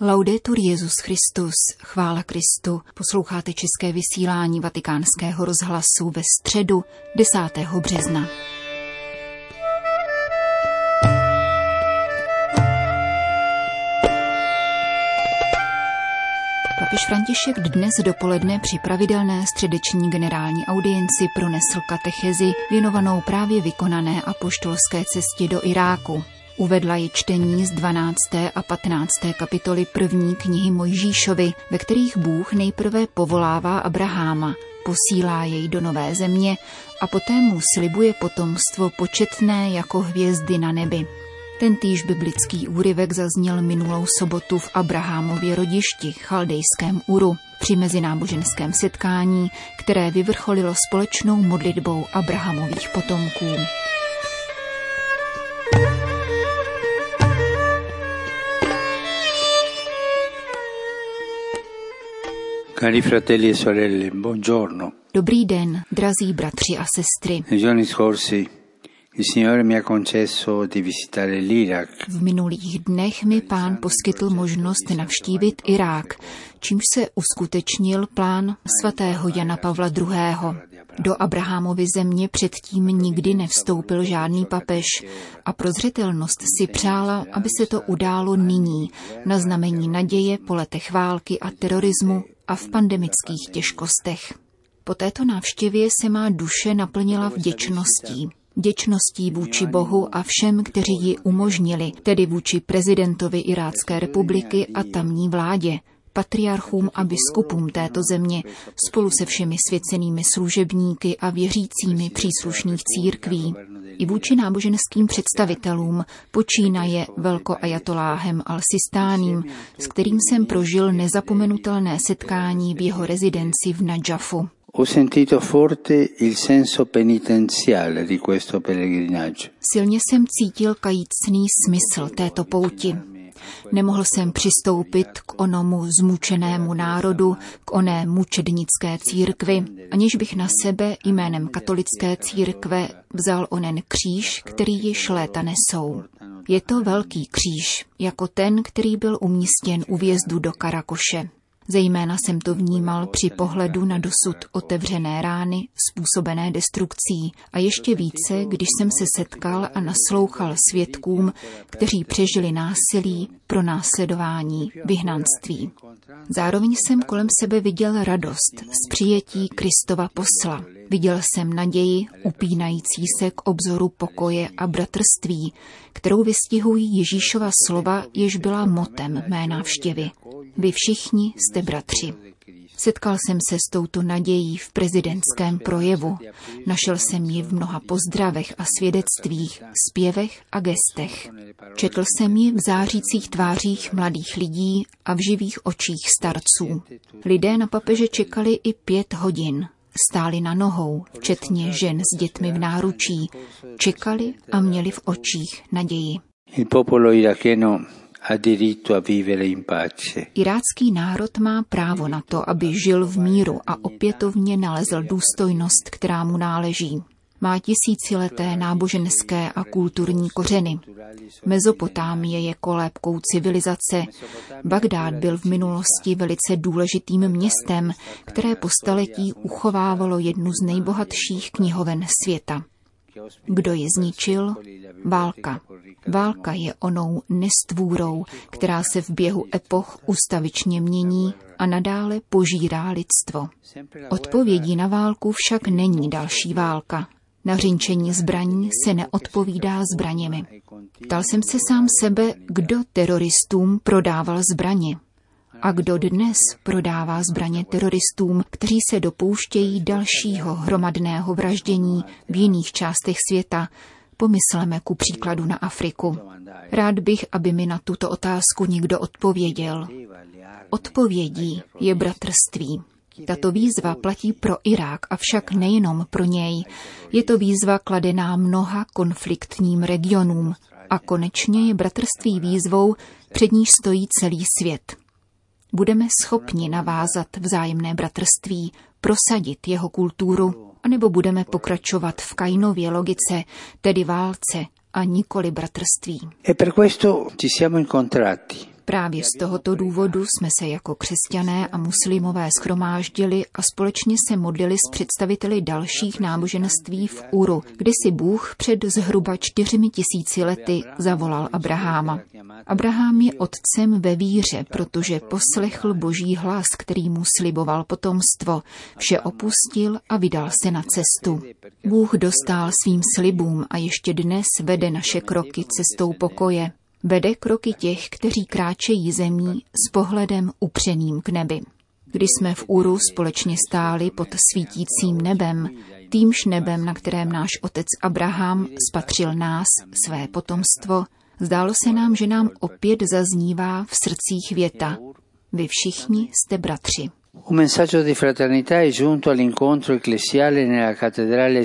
Laudetur Jezus Christus, chvála Kristu. Posloucháte české vysílání Vatikánského rozhlasu ve středu 10. března. Papež František dnes dopoledne při pravidelné středeční generální audienci pronesl katechezi věnovanou právě vykonané apoštolské cestě do Iráku. Uvedla ji čtení z 12. a 15. kapitoly první knihy Mojžíšovi, ve kterých Bůh nejprve povolává Abraháma, posílá jej do nové země a poté mu slibuje potomstvo početné jako hvězdy na nebi. Ten týž biblický úryvek zazněl minulou sobotu v Abrahámově rodišti, chaldejském Uru, při mezináboženském setkání, které vyvrcholilo společnou modlitbou Abrahamových potomků. Cari fratelli e sorelle, buongiorno. Dobrý den, drazí bratři a sestry. Nei giorni scorsi il Signore mi ha concesso di visitare l'Iraq. V minulých dnech mi pán poskytl možnost navštívit Irák, čímž se uskutečnil plán svatého Jana Pavla II. Do Abrahamovy země předtím nikdy nevstoupil žádný papež a prozřetelnost si přála, aby se to událo nyní, na znamení naděje po letech války a terorismu a v pandemických těžkostech. Po této návštěvě se má duše naplnila vděčností. Vděčností vůči Bohu a všem, kteří ji umožnili, tedy vůči prezidentovi Irácké republiky a tamní vládě, patriarchům a biskupům této země, spolu se všemi svěcenými služebníky a věřícími příslušných církví, i vůči náboženským představitelům, počínaje velkoajatoláhem Al-Sistáním, s kterým jsem prožil nezapomenutelné setkání v jeho rezidenci v Najafu. Ho sentito forte il senso penitenziale di questo pellegrinaggio. Silně jsem cítil kajícný smysl této pouti. Nemohl jsem přistoupit k onomu zmučenému národu, k oné mučednické církvi, aniž bych na sebe jménem katolické církve vzal onen kříž, který již léta nesou. Je to velký kříž, jako ten, který byl umístěn u vjezdu do Karakoše. Zejména jsem to vnímal při pohledu na dosud otevřené rány způsobené destrukcí a ještě více, když jsem se setkal a naslouchal svědkům, kteří přežili násilí, pro následování, vyhnanství. Zároveň jsem kolem sebe viděl radost z přijetí Kristova posla. Viděl jsem naději upínající se k obzoru pokoje a bratrství, kterou vystihují Ježíšova slova, jež byla motem mé návštěvy. Vy všichni jste bratři. Setkal jsem se s touto nadějí v prezidentském projevu. Našel jsem ji v mnoha pozdravech a svědectvích, zpěvech a gestech. Četl jsem ji v zářících tvářích mladých lidí a v živých očích starců. Lidé na papeže čekali i pět hodin. Stáli na nohou, včetně žen s dětmi v náručí. Čekali a měli v očích naději. Popolo Irácký národ má právo na to, aby žil v míru a opětovně nalezl důstojnost, která mu náleží. Má tisícileté náboženské a kulturní kořeny. Mezopotámie je kolébkou civilizace. Bagdád byl v minulosti velice důležitým městem, které po staletí uchovávalo jednu z nejbohatších knihoven světa. Kdo ji zničil? Válka. Válka je onou nestvůrou, která se v běhu epoch ustavičně mění a nadále požírá lidstvo. Odpovědí na válku však není další válka. Na řinčení zbraní se neodpovídá zbraněmi. Ptal jsem se sám sebe, kdo teroristům prodával zbraně. A kdo dnes prodává zbraně teroristům, kteří se dopouštějí dalšího hromadného vraždění v jiných částech světa, pomysleme ku příkladu na Afriku. Rád bych, aby mi na tuto otázku někdo odpověděl. Odpovědí je bratrství. Tato výzva platí pro Irák, avšak nejenom pro něj. Je to výzva kladená mnoha konfliktním regionům. A konečně je bratrství výzvou, před níž stojí celý svět budeme schopni navázat vzájemné bratrství, prosadit jeho kulturu, anebo budeme pokračovat v Kainově logice, tedy válce a nikoli bratrství. E per questo ci siamo incontrati Právě z tohoto důvodu jsme se jako křesťané a muslimové schromáždili a společně se modlili s představiteli dalších náboženství v Uru, kdy si Bůh před zhruba čtyřmi tisíci lety zavolal Abraháma. Abraham je otcem ve víře, protože poslechl boží hlas, který mu sliboval potomstvo, vše opustil a vydal se na cestu. Bůh dostal svým slibům a ještě dnes vede naše kroky cestou pokoje. Vede kroky těch, kteří kráčejí zemí s pohledem upřeným k nebi. Když jsme v Úru společně stáli pod svítícím nebem, týmž nebem, na kterém náš otec Abraham spatřil nás, své potomstvo, zdálo se nám, že nám opět zaznívá v srdcích věta. Vy všichni jste bratři. Un di fraternità è giunto all'incontro ecclesiale nella cattedrale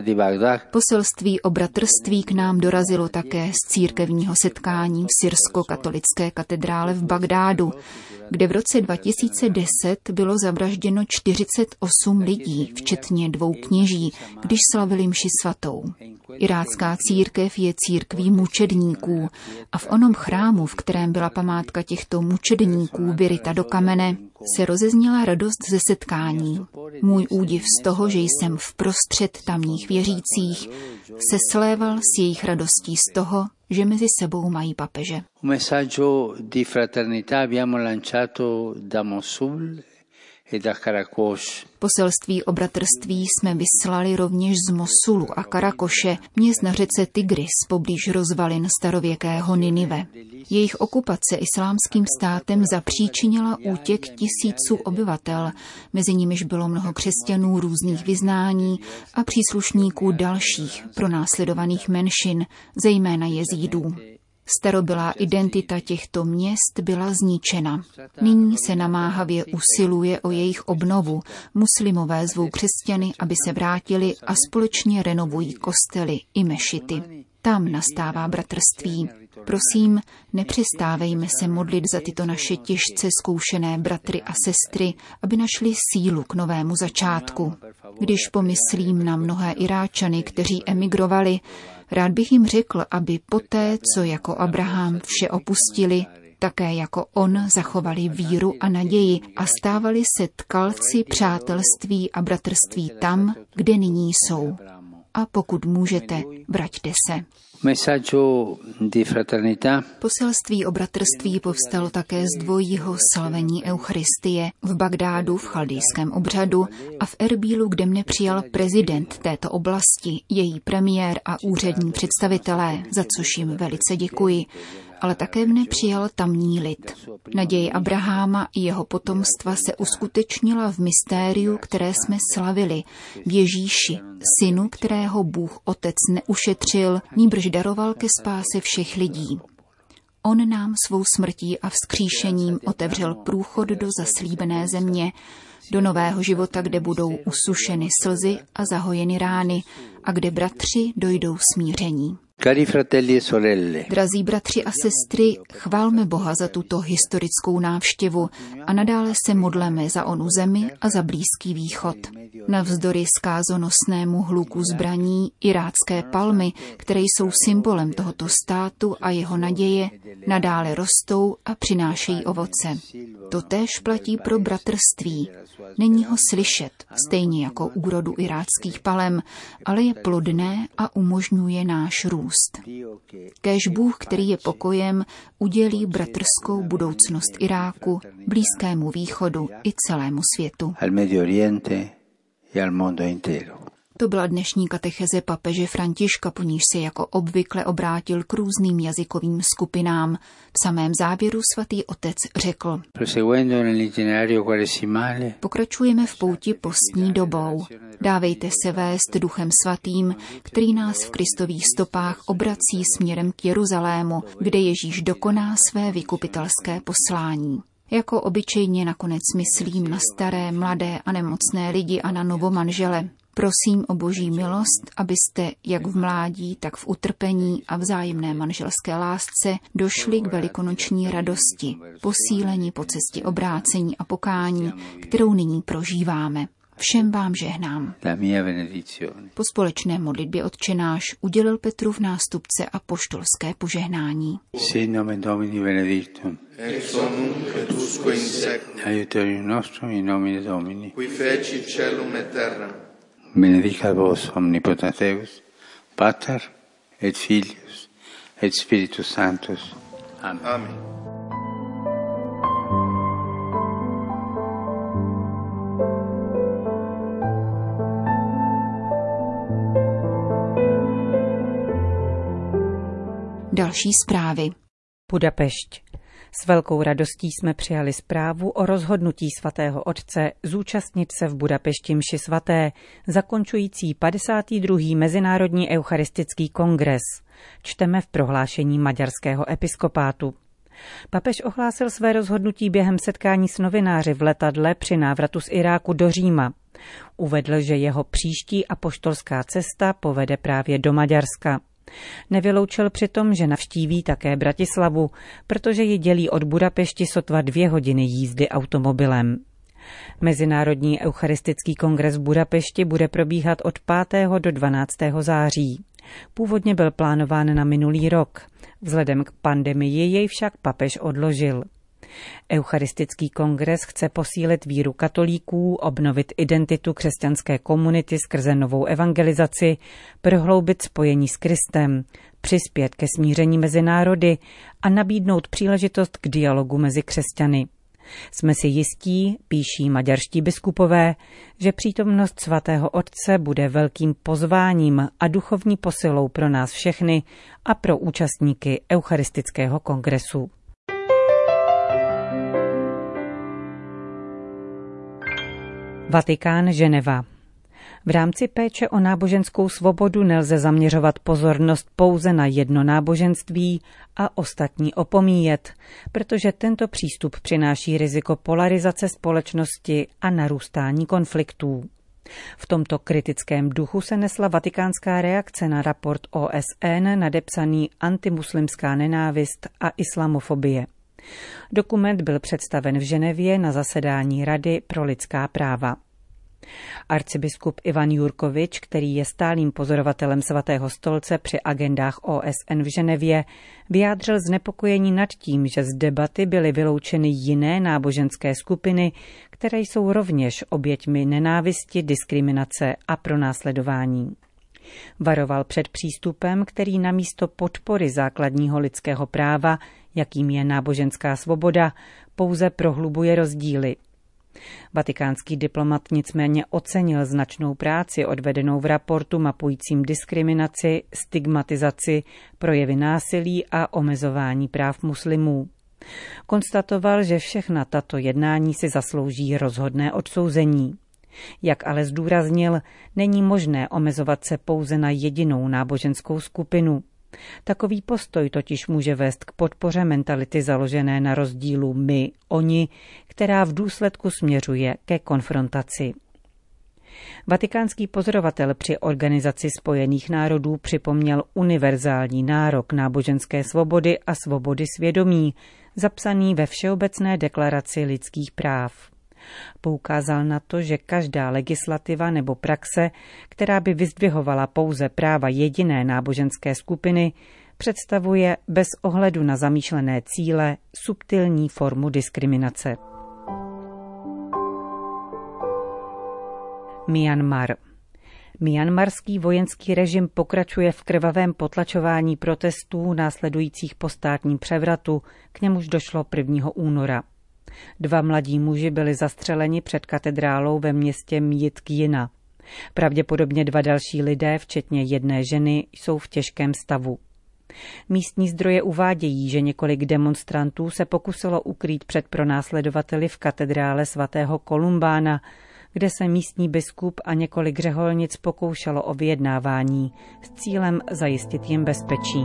di Baghdad. Poselství o bratrství k nám dorazilo také z církevního setkání v syrsko-katolické katedrále v Bagdádu, kde v roce 2010 bylo zavražděno 48 lidí, včetně dvou kněží, když slavili mši svatou. Irácká církev je církví mučedníků a v onom chrámu, v kterém byla památka těchto mučedníků vyryta do kamene, se rozezněla radost ze setkání. Můj údiv z toho, že jsem v prostřed tamních věřících, se sléval s jejich radostí z toho, že mezi sebou mají papeže. Un messaggio di fraternità abbiamo lanciato da Mosul. Poselství o bratrství jsme vyslali rovněž z Mosulu a Karakoše, měst na řece Tigris, poblíž rozvalin starověkého Ninive. Jejich okupace islámským státem zapříčinila útěk tisíců obyvatel, mezi nimiž bylo mnoho křesťanů různých vyznání a příslušníků dalších pronásledovaných menšin, zejména jezídů. Starobylá identita těchto měst byla zničena. Nyní se namáhavě usiluje o jejich obnovu. Muslimové zvou křesťany, aby se vrátili a společně renovují kostely i mešity. Tam nastává bratrství. Prosím, nepřestávejme se modlit za tyto naše těžce zkoušené bratry a sestry, aby našli sílu k novému začátku. Když pomyslím na mnohé Iráčany, kteří emigrovali, rád bych jim řekl, aby poté, co jako Abraham vše opustili, také jako on zachovali víru a naději a stávali se tkalci přátelství a bratrství tam, kde nyní jsou. A pokud můžete, vraťte se. Poselství o bratrství povstalo také z dvojího slavení Eucharistie v Bagdádu v chaldijském obřadu a v Erbílu, kde mne přijal prezident této oblasti, její premiér a úřední představitelé, za což jim velice děkuji ale také mne přijal tamní lid. Naděje Abraháma i jeho potomstva se uskutečnila v mystériu, které jsme slavili, v Ježíši, synu, kterého Bůh Otec neušetřil, níbrž daroval ke spáse všech lidí. On nám svou smrtí a vzkříšením otevřel průchod do zaslíbené země, do nového života, kde budou usušeny slzy a zahojeny rány a kde bratři dojdou smíření. E Drazí bratři a sestry, chválme Boha za tuto historickou návštěvu a nadále se modleme za onu zemi a za Blízký východ. Navzdory skázonosnému hluku zbraní, irácké palmy, které jsou symbolem tohoto státu a jeho naděje, nadále rostou a přinášejí ovoce. To též platí pro bratrství. Není ho slyšet, stejně jako úrodu iráckých palem, ale je plodné a umožňuje náš růst. Kéž Bůh, který je pokojem, udělí bratrskou budoucnost Iráku, Blízkému východu i celému světu. To byla dnešní katecheze papeže Františka, po níž se jako obvykle obrátil k různým jazykovým skupinám. V samém závěru svatý otec řekl, pokračujeme v pouti postní dobou. Dávejte se vést duchem svatým, který nás v Kristových stopách obrací směrem k Jeruzalému, kde Ježíš dokoná své vykupitelské poslání. Jako obyčejně nakonec myslím na staré, mladé a nemocné lidi a na novomanžele. Prosím o boží milost, abyste jak v mládí, tak v utrpení a vzájemné manželské lásce došli k velikonoční radosti, posílení po cestě obrácení a pokání, kterou nyní prožíváme. Všem vám žehnám. Po společné modlitbě odčenáš udělil Petru v nástupce a poštolské požehnání. Nomen Domini benedictum. ex hoc nunc et usque in seculum, Aiuterium nostrum in nomine Domini. qui feci celum et terra. Benedicat vos omnipotens Deus, Pater et Filius et Spiritus Sanctus. Amen. Amen. Další zprávy. Budapešť. S velkou radostí jsme přijali zprávu o rozhodnutí svatého otce zúčastnit se v Budapešti mši svaté, zakončující 52. Mezinárodní eucharistický kongres. Čteme v prohlášení maďarského episkopátu. Papež ohlásil své rozhodnutí během setkání s novináři v letadle při návratu z Iráku do Říma. Uvedl, že jeho příští apoštolská cesta povede právě do Maďarska. Nevyloučil přitom, že navštíví také Bratislavu, protože ji dělí od Budapešti sotva dvě hodiny jízdy automobilem. Mezinárodní eucharistický kongres v Budapešti bude probíhat od 5. do 12. září. Původně byl plánován na minulý rok. Vzhledem k pandemii jej však papež odložil. Eucharistický kongres chce posílit víru katolíků, obnovit identitu křesťanské komunity skrze novou evangelizaci, prohloubit spojení s Kristem, přispět ke smíření mezi národy a nabídnout příležitost k dialogu mezi křesťany. Jsme si jistí, píší maďarští biskupové, že přítomnost svatého Otce bude velkým pozváním a duchovní posilou pro nás všechny a pro účastníky Eucharistického kongresu. Vatikán Ženeva v rámci péče o náboženskou svobodu nelze zaměřovat pozornost pouze na jedno náboženství a ostatní opomíjet, protože tento přístup přináší riziko polarizace společnosti a narůstání konfliktů. V tomto kritickém duchu se nesla vatikánská reakce na raport OSN nadepsaný Antimuslimská nenávist a islamofobie. Dokument byl představen v Ženevě na zasedání Rady pro lidská práva. Arcibiskup Ivan Jurkovič, který je stálým pozorovatelem svatého stolce při agendách OSN v Ženevě, vyjádřil znepokojení nad tím, že z debaty byly vyloučeny jiné náboženské skupiny, které jsou rovněž oběťmi nenávisti, diskriminace a pronásledování. Varoval před přístupem, který namísto podpory základního lidského práva, jakým je náboženská svoboda, pouze prohlubuje rozdíly. Vatikánský diplomat nicméně ocenil značnou práci odvedenou v raportu mapujícím diskriminaci, stigmatizaci, projevy násilí a omezování práv muslimů. Konstatoval, že všechna tato jednání si zaslouží rozhodné odsouzení. Jak ale zdůraznil, není možné omezovat se pouze na jedinou náboženskou skupinu. Takový postoj totiž může vést k podpoře mentality založené na rozdílu my, oni, která v důsledku směřuje ke konfrontaci. Vatikánský pozorovatel při Organizaci spojených národů připomněl univerzální nárok náboženské svobody a svobody svědomí, zapsaný ve Všeobecné deklaraci lidských práv. Poukázal na to, že každá legislativa nebo praxe, která by vyzdvihovala pouze práva jediné náboženské skupiny, představuje bez ohledu na zamýšlené cíle subtilní formu diskriminace. Myanmar Myanmarský vojenský režim pokračuje v krvavém potlačování protestů následujících po státním převratu, k němuž došlo 1. února. Dva mladí muži byli zastřeleni před katedrálou ve městě Mjitkjina. Pravděpodobně dva další lidé, včetně jedné ženy, jsou v těžkém stavu. Místní zdroje uvádějí, že několik demonstrantů se pokusilo ukrýt před pronásledovateli v katedrále svatého Kolumbána, kde se místní biskup a několik řeholnic pokoušelo o vyjednávání s cílem zajistit jim bezpečí.